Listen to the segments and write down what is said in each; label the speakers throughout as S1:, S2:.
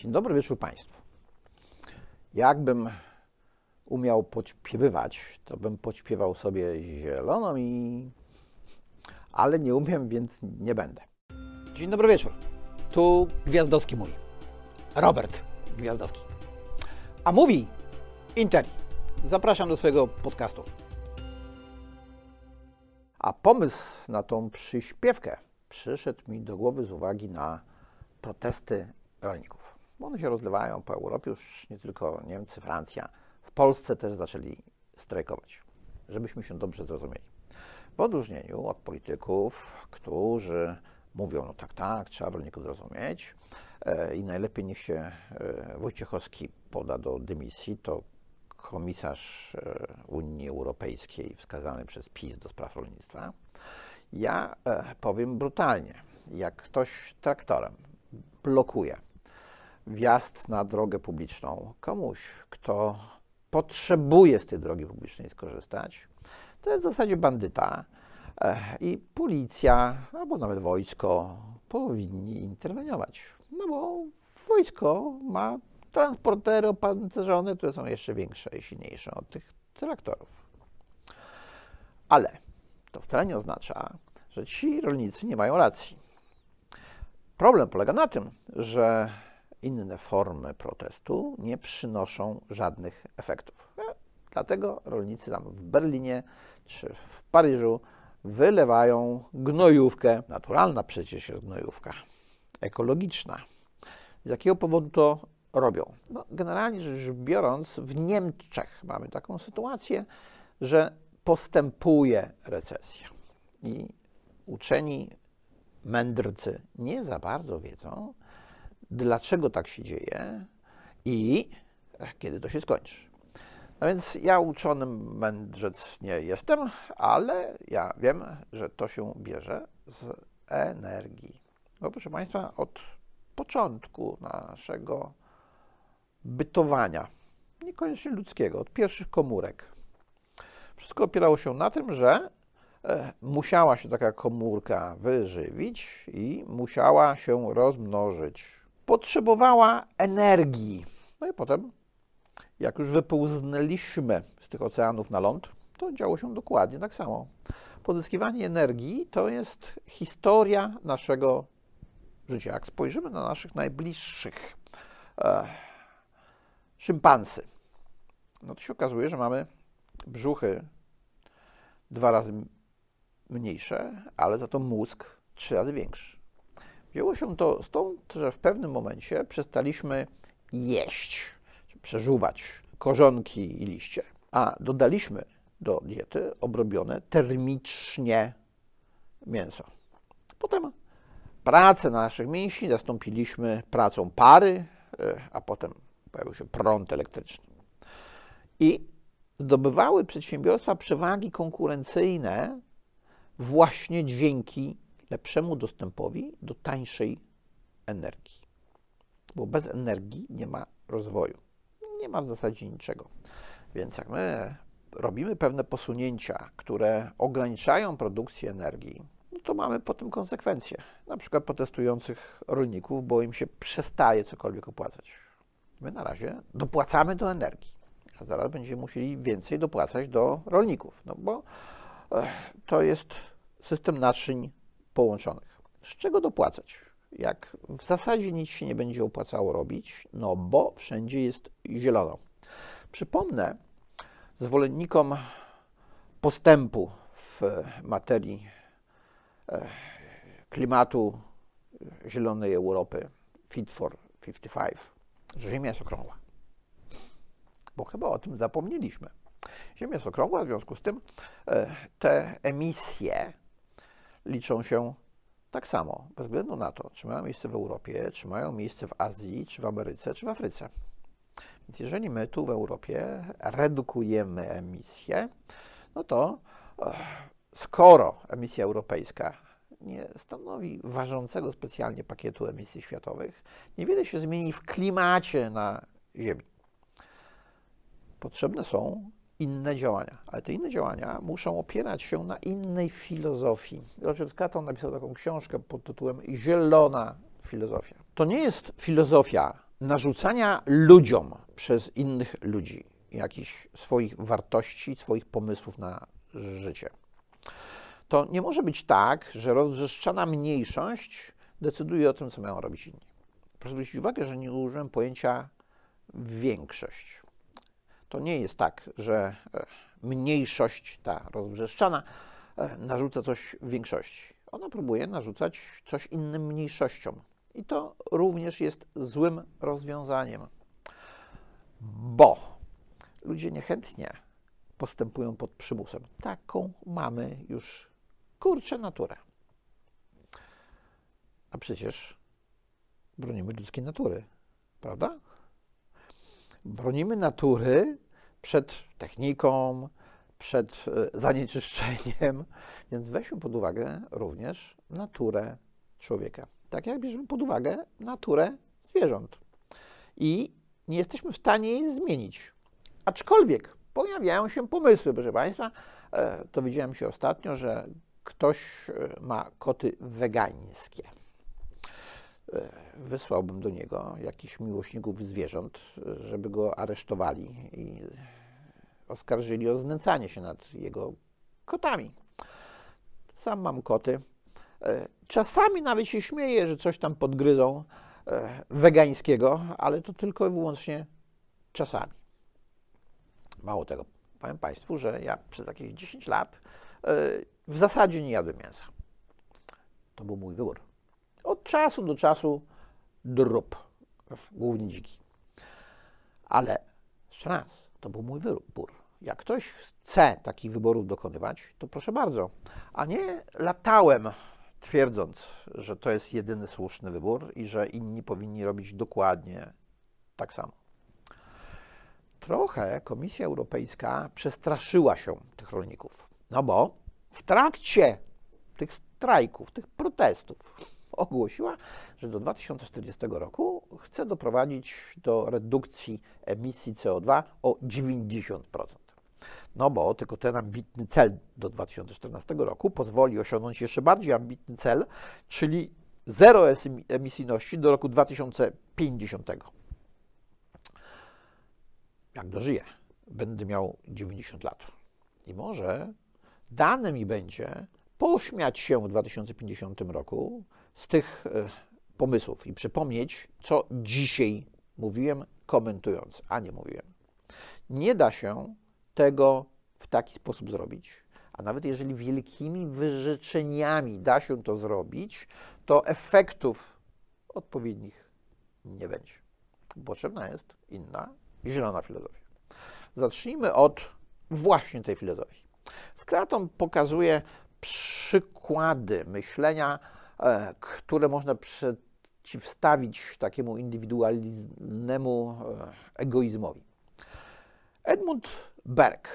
S1: Dzień dobry wieczór Państwu. Jakbym umiał podśpiewywać, to bym podśpiewał sobie zieloną i... Ale nie umiem, więc nie będę. Dzień dobry wieczór. Tu Gwiazdowski mówi. Robert Gwiazdowski. A mówi Interi. Zapraszam do swojego podcastu. A pomysł na tą przyśpiewkę przyszedł mi do głowy z uwagi na protesty rolników. Bo one się rozlewają po Europie, już nie tylko Niemcy, Francja. W Polsce też zaczęli strajkować, żebyśmy się dobrze zrozumieli. W odróżnieniu od polityków, którzy mówią, no tak, tak, trzeba rolników zrozumieć e, i najlepiej niech się e, Wojciechowski poda do dymisji, to komisarz e, Unii Europejskiej wskazany przez PiS do spraw rolnictwa. Ja powiem brutalnie, jak ktoś traktorem blokuje wjazd na drogę publiczną komuś, kto potrzebuje z tej drogi publicznej skorzystać, to jest w zasadzie bandyta e, i policja albo nawet wojsko powinni interweniować. No bo wojsko ma transportery opancerzone, które są jeszcze większe i silniejsze od tych traktorów. Ale to wcale nie oznacza, że ci rolnicy nie mają racji. Problem polega na tym, że inne formy protestu nie przynoszą żadnych efektów. E, dlatego rolnicy tam w Berlinie czy w Paryżu wylewają gnojówkę. Naturalna przecież jest gnojówka, ekologiczna. Z jakiego powodu to robią? No, generalnie rzecz biorąc, w Niemczech mamy taką sytuację, że postępuje recesja. I uczeni mędrcy nie za bardzo wiedzą, dlaczego tak się dzieje i kiedy to się skończy. No więc ja uczonym mędrzec nie jestem, ale ja wiem, że to się bierze z energii. No proszę Państwa, od początku naszego bytowania, niekoniecznie ludzkiego, od pierwszych komórek, wszystko opierało się na tym, że e, musiała się taka komórka wyżywić i musiała się rozmnożyć. Potrzebowała energii. No i potem, jak już wypełznęliśmy z tych oceanów na ląd, to działo się dokładnie tak samo. Pozyskiwanie energii to jest historia naszego życia. Jak spojrzymy na naszych najbliższych e, szympansy, no to się okazuje, że mamy brzuchy dwa razy mniejsze, ale za to mózg trzy razy większy. Wzięło się to stąd, że w pewnym momencie przestaliśmy jeść, przeżuwać korzonki i liście, a dodaliśmy do diety obrobione termicznie mięso. Potem pracę naszych mięśni zastąpiliśmy pracą pary, e, a potem pojawił się prąd elektryczny. I zdobywały przedsiębiorstwa przewagi konkurencyjne właśnie dzięki lepszemu dostępowi do tańszej energii. Bo bez energii nie ma rozwoju. Nie ma w zasadzie niczego. Więc jak my robimy pewne posunięcia, które ograniczają produkcję energii, no to mamy potem konsekwencje. Na przykład protestujących rolników, bo im się przestaje cokolwiek opłacać. My na razie dopłacamy do energii a zaraz będziemy musieli więcej dopłacać do rolników, no bo to jest system naczyń połączonych. Z czego dopłacać? Jak w zasadzie nic się nie będzie opłacało robić, no bo wszędzie jest zielono. Przypomnę zwolennikom postępu w materii e, klimatu zielonej Europy Fit for 55, że Ziemia jest okrągła bo chyba o tym zapomnieliśmy. Ziemia jest okrągła, w związku z tym e, te emisje liczą się tak samo, bez względu na to, czy mają miejsce w Europie, czy mają miejsce w Azji, czy w Ameryce, czy w Afryce. Więc jeżeli my tu w Europie redukujemy emisję, no to skoro emisja europejska nie stanowi ważącego specjalnie pakietu emisji światowych, niewiele się zmieni w klimacie na Ziemi potrzebne są inne działania, ale te inne działania muszą opierać się na innej filozofii. Roger Scruton napisał taką książkę pod tytułem Zielona filozofia. To nie jest filozofia narzucania ludziom przez innych ludzi jakichś swoich wartości, swoich pomysłów na życie. To nie może być tak, że rozwrzeszczana mniejszość decyduje o tym, co mają robić inni. Proszę zwrócić uwagę, że nie użyłem pojęcia większość. To nie jest tak, że e, mniejszość, ta rozwrzeszczana, e, narzuca coś większości. Ona próbuje narzucać coś innym mniejszościom. I to również jest złym rozwiązaniem, bo ludzie niechętnie postępują pod przymusem. Taką mamy już kurczę naturę. A przecież bronimy ludzkiej natury, prawda? Bronimy natury przed techniką, przed e, zanieczyszczeniem, więc weźmy pod uwagę również naturę człowieka. Tak jak bierzemy pod uwagę naturę zwierząt. I nie jesteśmy w stanie jej zmienić. Aczkolwiek pojawiają się pomysły, proszę Państwa. E, to widziałem się ostatnio, że ktoś e, ma koty wegańskie. Wysłałbym do niego jakichś miłośników zwierząt, żeby go aresztowali i oskarżyli o znęcanie się nad jego kotami. Sam mam koty. E, czasami nawet się śmieję, że coś tam podgryzą e, wegańskiego, ale to tylko i wyłącznie czasami. Mało tego, powiem Państwu, że ja przez jakieś 10 lat e, w zasadzie nie jadłem mięsa. To był mój wybór. Czasu do czasu drób, głównie dziki. Ale jeszcze raz, to był mój wybór. Jak ktoś chce takich wyborów dokonywać, to proszę bardzo. A nie latałem twierdząc, że to jest jedyny słuszny wybór i że inni powinni robić dokładnie tak samo. Trochę Komisja Europejska przestraszyła się tych rolników. No bo w trakcie tych strajków, tych protestów ogłosiła, że do 2040 roku chce doprowadzić do redukcji emisji CO2 o 90%. No bo tylko ten ambitny cel do 2014 roku pozwoli osiągnąć jeszcze bardziej ambitny cel, czyli zero emisyjności do roku 2050. Jak dożyję, będę miał 90 lat. I może dane mi będzie pośmiać się w 2050 roku z tych e, pomysłów i przypomnieć, co dzisiaj mówiłem, komentując, a nie mówiłem. Nie da się tego w taki sposób zrobić. A nawet jeżeli wielkimi wyrzeczeniami da się to zrobić, to efektów odpowiednich nie będzie. Potrzebna jest inna, zielona filozofia. Zacznijmy od właśnie tej filozofii. Skraton pokazuje przykłady myślenia, które można przeciwstawić takiemu indywidualnemu e, egoizmowi. Edmund Berg,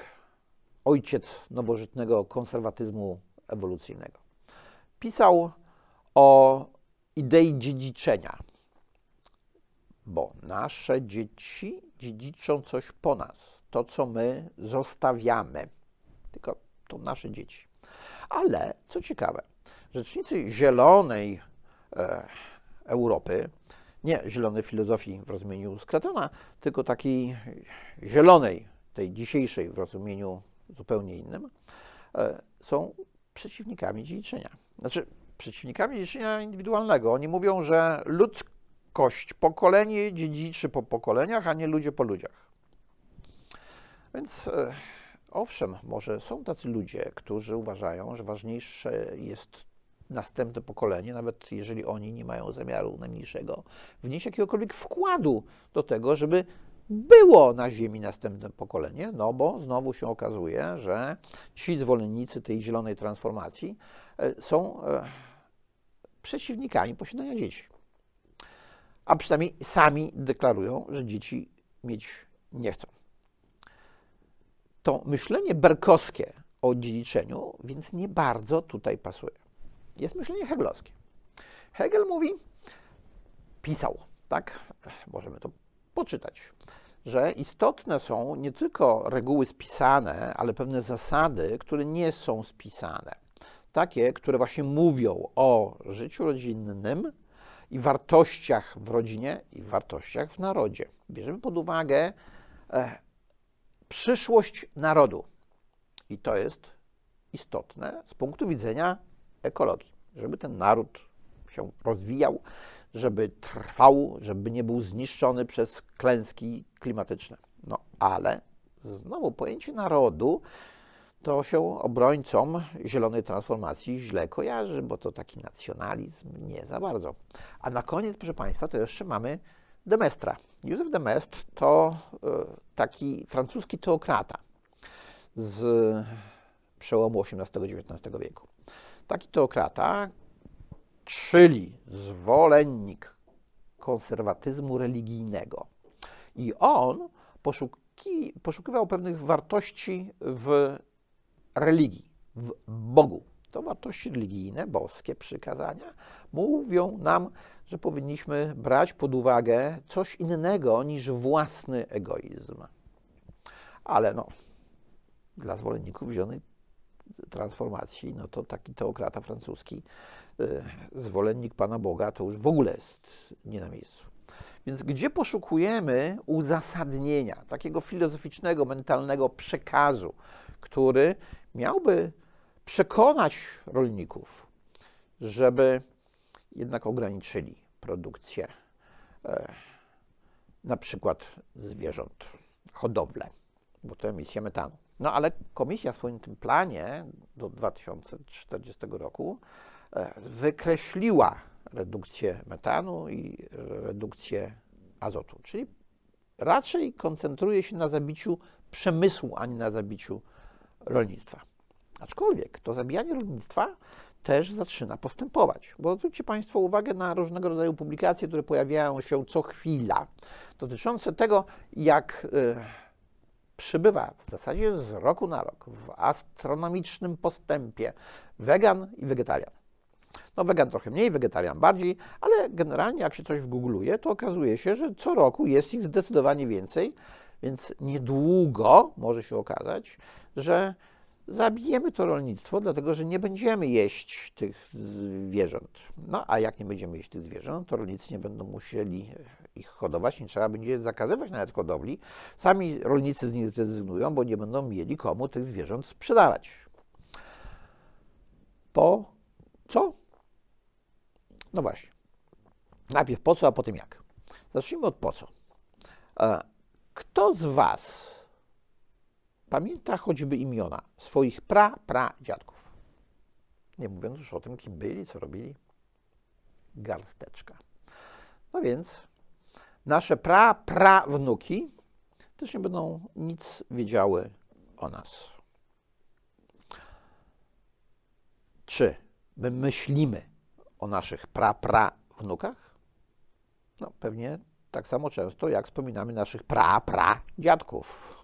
S1: ojciec nowożytnego konserwatyzmu ewolucyjnego, pisał o idei dziedziczenia, bo nasze dzieci dziedziczą coś po nas, to co my zostawiamy, tylko to nasze dzieci. Ale co ciekawe, rzecznicy zielonej e, Europy nie zielonej filozofii w rozumieniu Skratona, tylko takiej zielonej, tej dzisiejszej w rozumieniu zupełnie innym, e, są przeciwnikami dziedziczenia. Znaczy, przeciwnikami dziedziczenia indywidualnego. Oni mówią, że ludzkość, pokolenie dziedziczy po pokoleniach, a nie ludzie po ludziach. Więc e, owszem, może są tacy ludzie, którzy uważają, że ważniejsze jest następne pokolenie, nawet jeżeli oni nie mają zamiaru najmniejszego, wnieść jakiegokolwiek wkładu do tego, żeby było na Ziemi następne pokolenie, no bo znowu się okazuje, że ci zwolennicy tej zielonej transformacji e, są e, przeciwnikami posiadania dzieci. A przynajmniej sami deklarują, że dzieci mieć nie chcą. To myślenie berkowskie o dziedziczeniu więc nie bardzo tutaj pasuje jest myślenie hegelowskie. Hegel mówi, pisał, tak, możemy to poczytać, że istotne są nie tylko reguły spisane, ale pewne zasady, które nie są spisane. Takie, które właśnie mówią o życiu rodzinnym i wartościach w rodzinie i wartościach w narodzie. Bierzemy pod uwagę e, przyszłość narodu. I to jest istotne z punktu widzenia ekologii, żeby ten naród się rozwijał, żeby trwał, żeby nie był zniszczony przez klęski klimatyczne. No ale znowu pojęcie narodu to się obrońcom zielonej transformacji źle kojarzy, bo to taki nacjonalizm nie za bardzo. A na koniec, proszę Państwa, to jeszcze mamy Demestra. Józef de Maistre to e, taki francuski teokrata z przełomu XVIII-XIX wieku. Taki teokrata, czyli zwolennik konserwatyzmu religijnego. I on poszuki, poszukiwał pewnych wartości w religii, w Bogu. To wartości religijne, boskie przykazania mówią nam, że powinniśmy brać pod uwagę coś innego niż własny egoizm. Ale no, dla zwolenników zielonej transformacji, no to taki teokrata francuski, y, zwolennik Pana Boga, to już w ogóle jest nie na miejscu. Więc gdzie poszukujemy uzasadnienia, takiego filozoficznego, mentalnego przekazu, który miałby przekonać rolników, żeby jednak ograniczyli produkcję e, na przykład zwierząt, hodowlę, bo to emisja metanu. No ale komisja w swoim tym planie do 2040 roku e, wykreśliła redukcję metanu i redukcję azotu, czyli raczej koncentruje się na zabiciu przemysłu, a nie na zabiciu rolnictwa. Aczkolwiek to zabijanie rolnictwa też zaczyna postępować. Bo zwróćcie Państwo uwagę na różnego rodzaju publikacje, które pojawiają się co chwila, dotyczące tego, jak y, przybywa w zasadzie z roku na rok w astronomicznym postępie wegan i wegetarian. No wegan trochę mniej, wegetarian bardziej, ale generalnie jak się coś wgoogluje, to okazuje się, że co roku jest ich zdecydowanie więcej, więc niedługo może się okazać, że zabijemy to rolnictwo, dlatego że nie będziemy jeść tych zwierząt. No a jak nie będziemy jeść tych zwierząt, to rolnicy nie będą musieli ich hodować, nie trzeba będzie zakazywać nawet hodowli. Sami rolnicy z nich zrezygnują, bo nie będą mieli komu tych zwierząt sprzedawać. Po co? No właśnie. Najpierw po co, a potem jak. Zacznijmy od po co. E, kto z Was pamięta choćby imiona swoich pra, pra dziadków. Nie mówiąc już o tym, kim byli, co robili. Garsteczka. No więc nasze pra, pra wnuki też nie będą nic wiedziały o nas. Czy my myślimy o naszych pra, pra wnukach? No pewnie tak samo często, jak wspominamy naszych pra, pra dziadków.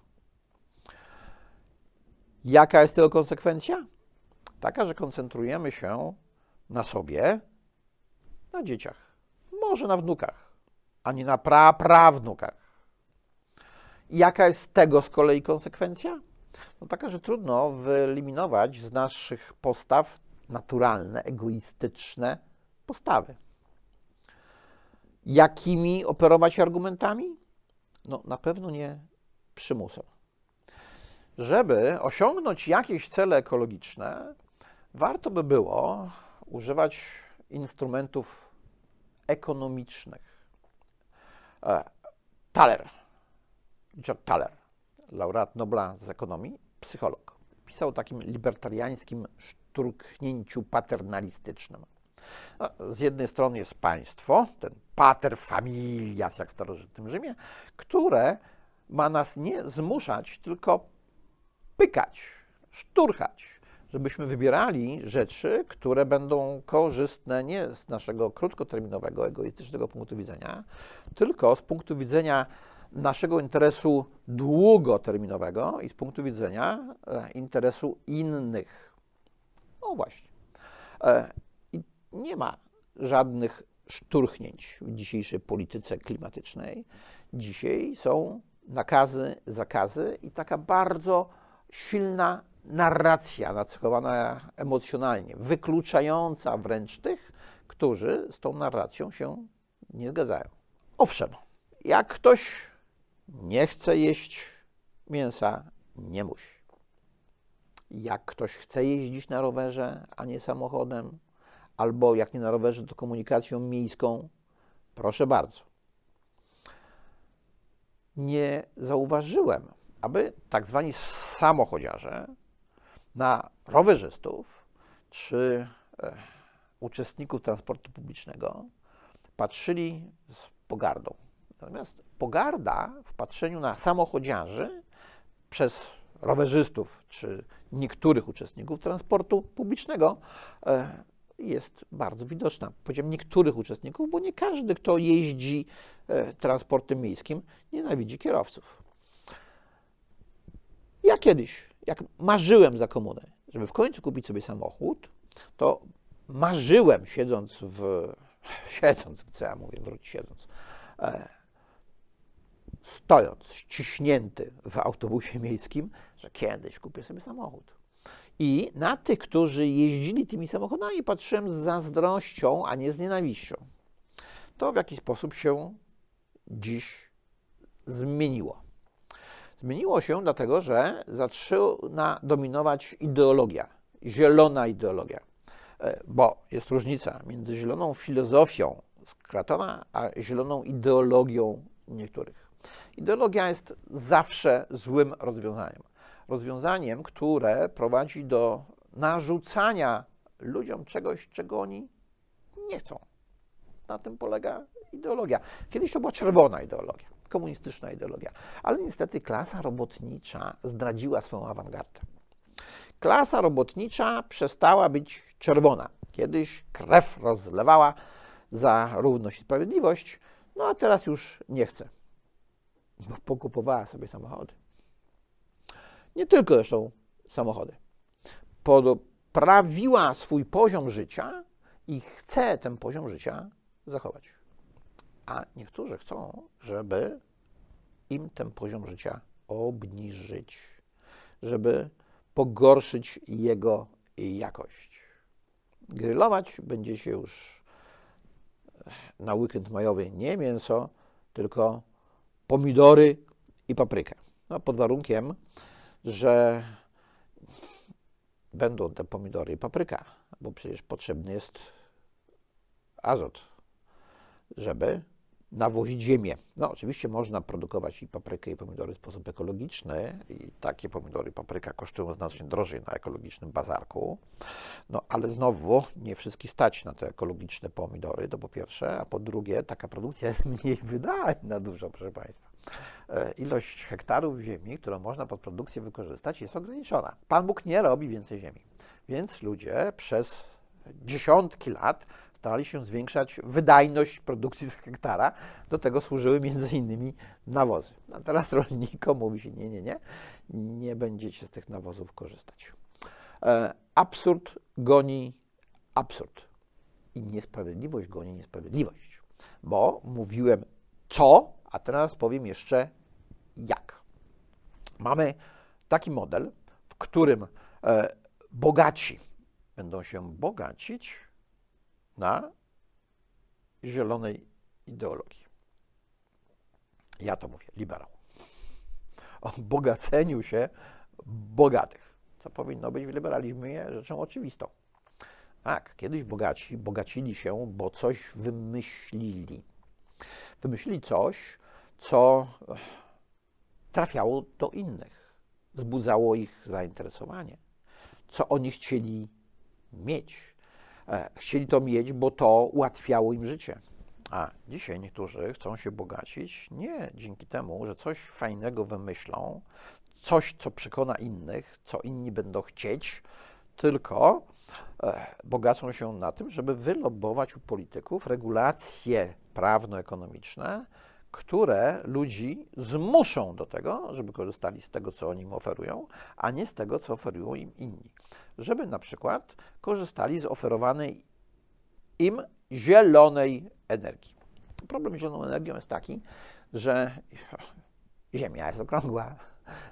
S1: Jaka jest tego konsekwencja? Taka, że koncentrujemy się na sobie, na dzieciach, może na wnukach, a nie na pra-prawnukach. Jaka jest tego z kolei konsekwencja? No taka, że trudno wyeliminować z naszych postaw naturalne, egoistyczne postawy. Jakimi operować argumentami? No na pewno nie przymusem żeby osiągnąć jakieś cele ekologiczne, warto by było używać instrumentów ekonomicznych. E, Thaler, Richard Thaler, laureat Nobla z ekonomii, psycholog, pisał o takim libertariańskim szturknięciu paternalistycznym. No, z jednej strony jest państwo, ten pater familias, jak w starożytnym Rzymie, które ma nas nie zmuszać, tylko pykać, szturchać, żebyśmy wybierali rzeczy, które będą korzystne nie z naszego krótkoterminowego, egoistycznego punktu widzenia, tylko z punktu widzenia naszego interesu długoterminowego i z punktu widzenia e, interesu innych. No właśnie. E, I nie ma żadnych szturchnięć w dzisiejszej polityce klimatycznej. Dzisiaj są nakazy, zakazy i taka bardzo silna narracja nacechowana emocjonalnie, wykluczająca wręcz tych, którzy z tą narracją się nie zgadzają. Owszem, jak ktoś nie chce jeść mięsa, nie musi. Jak ktoś chce jeździć na rowerze, a nie samochodem, albo jak nie na rowerze, to komunikacją miejską, proszę bardzo. Nie zauważyłem, aby tak zwani samochodziarze na rowerzystów czy e, uczestników transportu publicznego patrzyli z pogardą. Natomiast pogarda w patrzeniu na samochodziarzy przez rowerzystów czy niektórych uczestników transportu publicznego e, jest bardzo widoczna. Powiedziałem niektórych uczestników, bo nie każdy, kto jeździ e, transportem miejskim, nienawidzi kierowców. Ja kiedyś, jak marzyłem za komuny, żeby w końcu kupić sobie samochód, to marzyłem, siedząc w. siedząc, co ja mówię, wróć siedząc. E, stojąc, ściśnięty w autobusie miejskim, że kiedyś kupię sobie samochód. I na tych, którzy jeździli tymi samochodami, patrzyłem z zazdrością, a nie z nienawiścią. To w jaki sposób się dziś zmieniło. Zmieniło się dlatego, że zaczyna dominować ideologia, zielona ideologia. E, bo jest różnica między zieloną filozofią z Kratona, a zieloną ideologią niektórych. Ideologia jest zawsze złym rozwiązaniem. Rozwiązaniem, które prowadzi do narzucania ludziom czegoś, czego oni nie chcą. Na tym polega ideologia. Kiedyś to była czerwona ideologia, komunistyczna ideologia, ale niestety klasa robotnicza zdradziła swoją awangardę. Klasa robotnicza przestała być czerwona. Kiedyś krew rozlewała za równość i sprawiedliwość, no a teraz już nie chce bo pokupowała sobie samochody. Nie tylko zresztą samochody. Poprawiła swój poziom życia i chce ten poziom życia zachować. A niektórzy chcą, żeby im ten poziom życia obniżyć, żeby pogorszyć jego jakość. Grillować będzie się już na weekend majowy nie mięso, tylko pomidory i paprykę. No, pod warunkiem, że będą te pomidory i papryka, bo przecież potrzebny jest azot, żeby nawozić ziemię. No, oczywiście można produkować i paprykę, i pomidory w sposób ekologiczny, i takie pomidory papryka kosztują znacznie drożej na ekologicznym bazarku. No, ale znowu nie wszystkich stać na te ekologiczne pomidory, to po pierwsze, a po drugie, taka produkcja jest mniej wydajna dużo, proszę Państwa. E, ilość hektarów ziemi, którą można pod produkcję wykorzystać, jest ograniczona. Pan Bóg nie robi więcej ziemi. Więc ludzie przez dziesiątki lat starali się zwiększać wydajność produkcji z hektara. Do tego służyły między innymi nawozy. A teraz rolnikom mówi się, nie, nie, nie, nie będziecie z tych nawozów korzystać. E, absurd goni absurd. I niesprawiedliwość goni niesprawiedliwość. Bo mówiłem co, a teraz powiem jeszcze jak. Mamy taki model, w którym e, bogaci będą się bogacić na zielonej ideologii. Ja to mówię, liberał. O bogaceniu się bogatych, co powinno być w liberalizmie rzeczą oczywistą. Tak, kiedyś bogaci bogacili się, bo coś wymyślili. Wymyślili coś, co trafiało do innych, wzbudzało ich zainteresowanie, co oni chcieli mieć chcieli to mieć, bo to ułatwiało im życie. A dzisiaj niektórzy chcą się bogacić nie dzięki temu, że coś fajnego wymyślą, coś, co przekona innych, co inni będą chcieć, tylko e, bogacą się na tym, żeby wylobować u polityków regulacje prawno-ekonomiczne, które ludzi zmuszą do tego, żeby korzystali z tego, co oni im oferują, a nie z tego, co oferują im inni. Żeby na przykład korzystali z oferowanej im zielonej energii. Problem z zieloną energią jest taki, że Ziemia jest okrągła.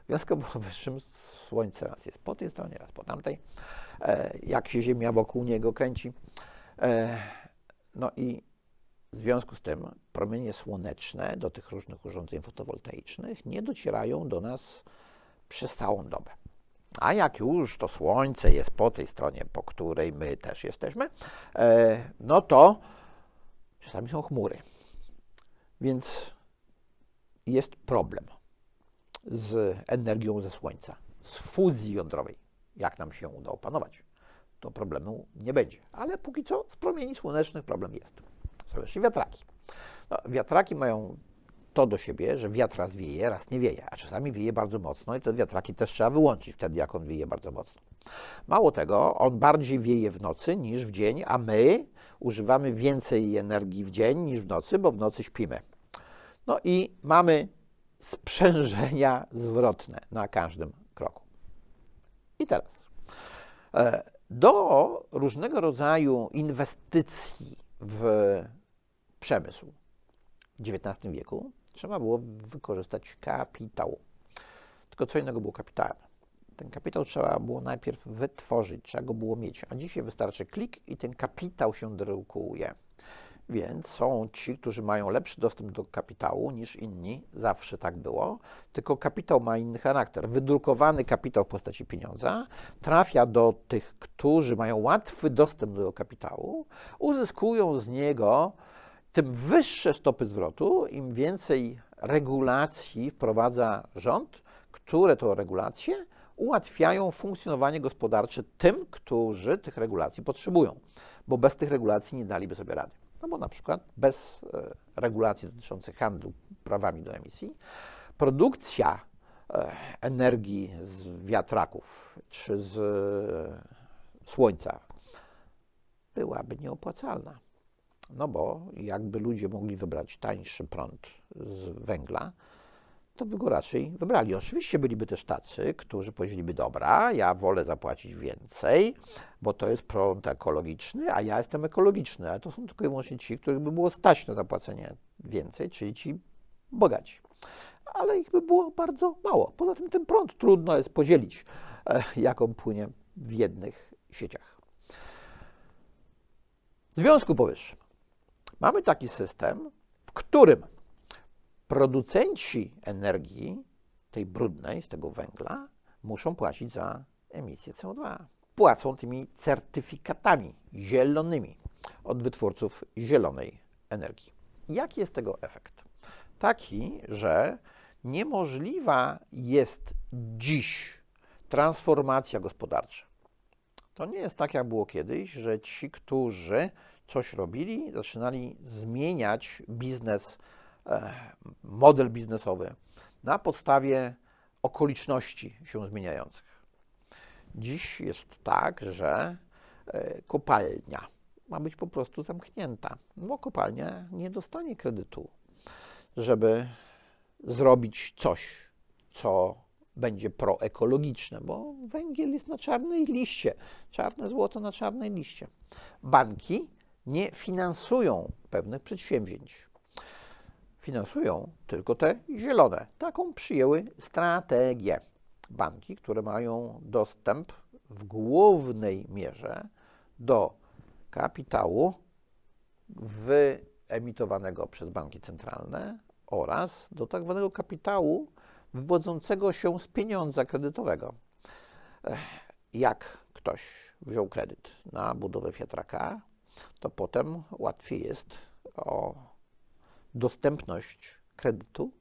S1: W związku z powyższym Słońce raz jest po tej stronie, raz po tamtej. E, jak się Ziemia wokół niego kręci, e, No i w związku z tym promienie słoneczne do tych różnych urządzeń fotowoltaicznych nie docierają do nas przez całą dobę. A jak już to słońce jest po tej stronie, po której my też jesteśmy, e, no to czasami są chmury. Więc jest problem z energią ze słońca, z fuzji jądrowej. Jak nam się uda opanować, to problemu nie będzie. Ale póki co z promieni słonecznych problem jest. Są jeszcze wiatraki. No, wiatraki mają to do siebie, że wiatr raz wieje, raz nie wieje, a czasami wieje bardzo mocno i te wiatraki też trzeba wyłączyć wtedy, jak on wieje bardzo mocno. Mało tego, on bardziej wieje w nocy niż w dzień, a my używamy więcej energii w dzień niż w nocy, bo w nocy śpimy. No i mamy sprzężenia zwrotne na każdym kroku. I teraz e, do różnego rodzaju inwestycji w przemysł w XIX wieku trzeba było wykorzystać kapitał. Tylko co innego było kapitałem. Ten kapitał trzeba było najpierw wytworzyć, trzeba go było mieć, a dzisiaj wystarczy klik i ten kapitał się drukuje. Więc są ci, którzy mają lepszy dostęp do kapitału niż inni, zawsze tak było, tylko kapitał ma inny charakter. Wydrukowany kapitał w postaci pieniądza trafia do tych, którzy mają łatwy dostęp do kapitału, uzyskują z niego tym wyższe stopy zwrotu, im więcej regulacji wprowadza rząd, które to regulacje ułatwiają funkcjonowanie gospodarcze tym, którzy tych regulacji potrzebują, bo bez tych regulacji nie daliby sobie rady. No bo na przykład bez e, regulacji dotyczących handlu prawami do emisji, produkcja e, energii z wiatraków czy z e, słońca byłaby nieopłacalna. No bo jakby ludzie mogli wybrać tańszy prąd z węgla, to by go raczej wybrali. Oczywiście byliby też tacy, którzy powiedzieliby, dobra, ja wolę zapłacić więcej, bo to jest prąd ekologiczny, a ja jestem ekologiczny. Ale to są tylko i wyłącznie ci, których by było stać na zapłacenie więcej, czyli ci bogaci. Ale ich by było bardzo mało. Poza tym ten prąd trudno jest podzielić, e, jak on płynie w jednych sieciach. W związku powyższym mamy taki system, w którym producenci energii, tej brudnej, z tego węgla, muszą płacić za emisję CO2. Płacą tymi certyfikatami zielonymi od wytwórców zielonej energii. Jaki jest tego efekt? Taki, że niemożliwa jest dziś transformacja gospodarcza. To nie jest tak, jak było kiedyś, że ci, którzy coś robili, zaczynali zmieniać biznes E, model biznesowy na podstawie okoliczności się zmieniających. Dziś jest tak, że e, kopalnia ma być po prostu zamknięta, bo kopalnia nie dostanie kredytu, żeby zrobić coś, co będzie proekologiczne, bo węgiel jest na czarnej liście, czarne złoto na czarnej liście. Banki nie finansują pewnych przedsięwzięć finansują tylko te zielone. Taką przyjęły strategię. Banki, które mają dostęp w głównej mierze do kapitału wyemitowanego przez banki centralne oraz do tak zwanego kapitału wywodzącego się z pieniądza kredytowego. Jak ktoś wziął kredyt na budowę wiatraka, to potem łatwiej jest o dostępność kredytu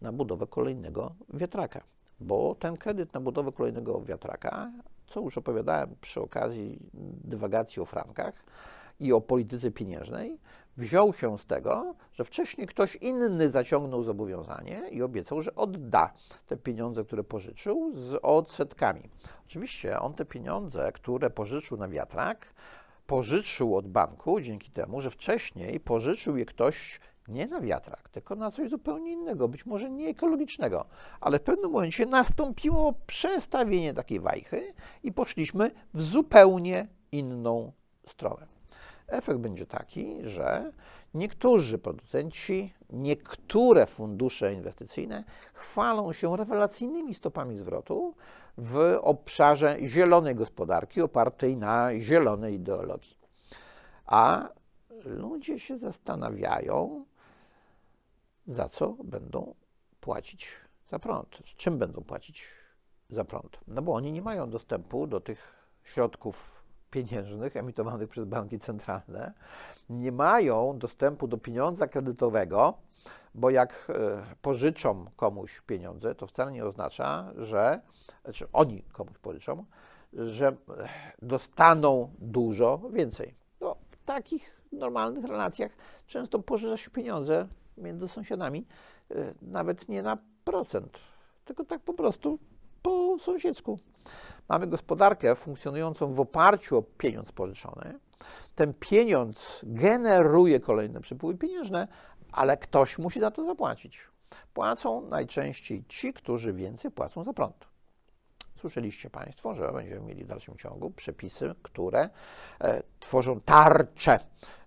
S1: na budowę kolejnego wiatraka. Bo ten kredyt na budowę kolejnego wiatraka, co już opowiadałem przy okazji dywagacji o frankach i o polityce pieniężnej, wziął się z tego, że wcześniej ktoś inny zaciągnął zobowiązanie i obiecał, że odda te pieniądze, które pożyczył, z odsetkami. Oczywiście on te pieniądze, które pożyczył na wiatrak, pożyczył od banku dzięki temu, że wcześniej pożyczył je ktoś nie na wiatrak, tylko na coś zupełnie innego, być może nie ekologicznego, ale w pewnym momencie nastąpiło przestawienie takiej wajchy i poszliśmy w zupełnie inną stronę. Efekt będzie taki, że niektórzy producenci, niektóre fundusze inwestycyjne chwalą się rewelacyjnymi stopami zwrotu w obszarze zielonej gospodarki opartej na zielonej ideologii. A ludzie się zastanawiają, za co będą płacić za prąd. Czym będą płacić za prąd? No bo oni nie mają dostępu do tych środków pieniężnych emitowanych przez banki centralne, nie mają dostępu do pieniądza kredytowego, bo jak e, pożyczą komuś pieniądze, to wcale nie oznacza, że znaczy oni komuś pożyczą, że dostaną dużo więcej. No, w takich normalnych relacjach często pożycza się pieniądze między sąsiadami, e, nawet nie na procent, tylko tak po prostu po sąsiedzku. Mamy gospodarkę funkcjonującą w oparciu o pieniądz pożyczony. Ten pieniądz generuje kolejne przepływy pieniężne, ale ktoś musi za to zapłacić. Płacą najczęściej ci, którzy więcej płacą za prąd. Słyszeliście Państwo, że będziemy mieli w dalszym ciągu przepisy, które e, tworzą tarczę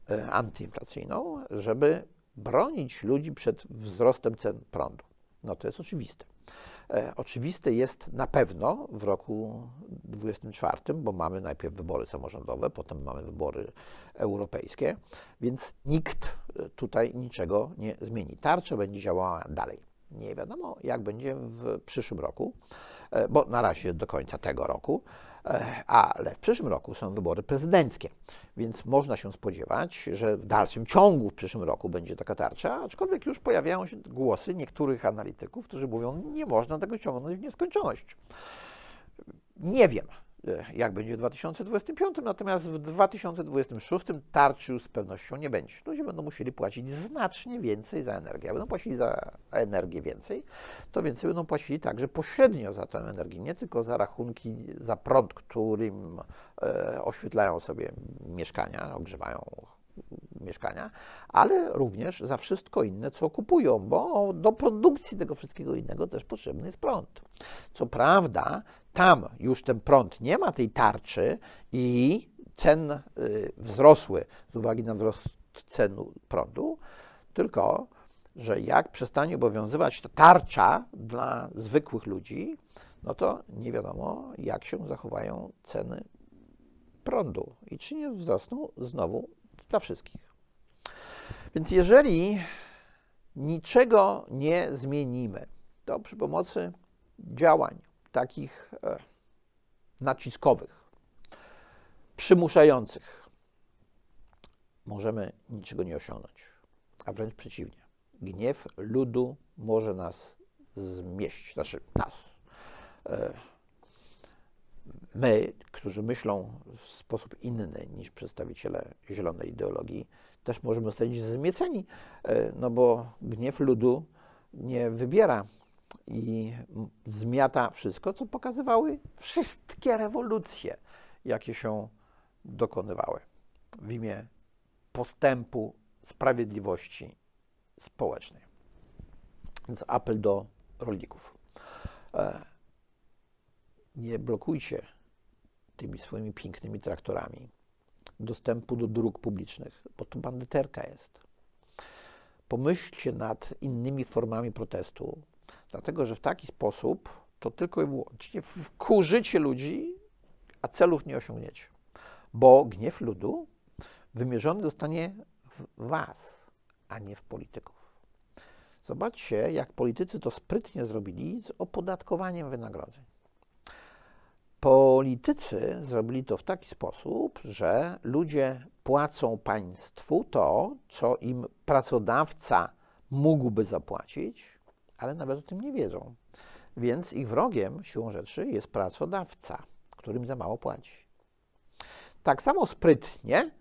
S1: e, antyinflacyjną, żeby bronić ludzi przed wzrostem cen prądu. No to jest oczywiste. E, oczywiste jest na pewno w roku 2024, bo mamy najpierw wybory samorządowe, potem mamy wybory europejskie, więc nikt e, tutaj niczego nie zmieni. Tarcza będzie działała dalej. Nie wiadomo, jak będzie w przyszłym roku, e, bo na razie do końca tego roku. Ale w przyszłym roku są wybory prezydenckie, więc można się spodziewać, że w dalszym ciągu w przyszłym roku będzie taka tarcza, aczkolwiek już pojawiają się głosy niektórych analityków, którzy mówią, nie można tego ciągnąć w nieskończoność. Nie wiem, jak będzie w 2025, natomiast w 2026 tarczy już z pewnością nie będzie. Ludzie będą musieli płacić znacznie więcej za energię. Jak będą płacili za energię więcej, to więcej będą płacili także pośrednio za tę energię, nie tylko za rachunki za prąd, którym e, oświetlają sobie mieszkania, ogrzewają mieszkania, ale również za wszystko inne, co kupują, bo do produkcji tego wszystkiego innego też potrzebny jest prąd. Co prawda, tam już ten prąd nie ma tej tarczy i cen y, wzrosły z uwagi na wzrost cen prądu, tylko że jak przestanie obowiązywać ta tarcza dla zwykłych ludzi, no to nie wiadomo, jak się zachowają ceny prądu i czy nie wzrosną znowu dla wszystkich. Więc jeżeli niczego nie zmienimy, to przy pomocy działań takich e, naciskowych, przymuszających, możemy niczego nie osiągnąć, a wręcz przeciwnie. Gniew ludu może nas zmieść, znaczy nas. E, my, którzy myślą w sposób inny niż przedstawiciele zielonej ideologii, też możemy zostać zmieceni, e, no bo gniew ludu nie wybiera i zmiata wszystko, co pokazywały wszystkie rewolucje, jakie się dokonywały w imię postępu sprawiedliwości społecznej. Więc apel do rolników. Nie blokujcie tymi swoimi pięknymi traktorami dostępu do dróg publicznych, bo to bandyterka jest. Pomyślcie nad innymi formami protestu, dlatego że w taki sposób to tylko i wyłącznie wkurzycie ludzi, a celów nie osiągniecie. Bo gniew ludu wymierzony zostanie w Was, a nie w polityków. Zobaczcie, jak politycy to sprytnie zrobili z opodatkowaniem wynagrodzeń. Politycy zrobili to w taki sposób, że ludzie płacą państwu to, co im pracodawca mógłby zapłacić, ale nawet o tym nie wiedzą. Więc ich wrogiem siłą rzeczy jest pracodawca, którym za mało płaci. Tak samo sprytnie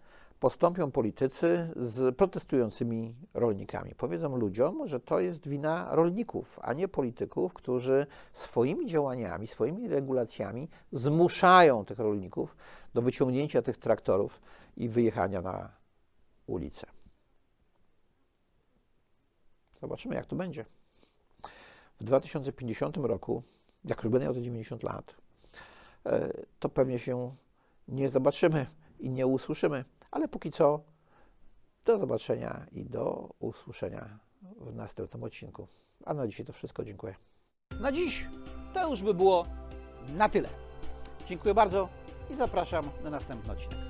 S1: postąpią politycy z protestującymi rolnikami. Powiedzą ludziom, że to jest wina rolników, a nie polityków, którzy swoimi działaniami, swoimi regulacjami zmuszają tych rolników do wyciągnięcia tych traktorów i wyjechania na ulicę. Zobaczymy, jak to będzie. W 2050 roku, jak już będę miał 90 lat, e, to pewnie się nie zobaczymy i nie usłyszymy. Ale póki co, do zobaczenia i do usłyszenia w następnym odcinku. A na dzisiaj to wszystko. Dziękuję. Na dziś to już by było na tyle. Dziękuję bardzo i zapraszam na następny odcinek.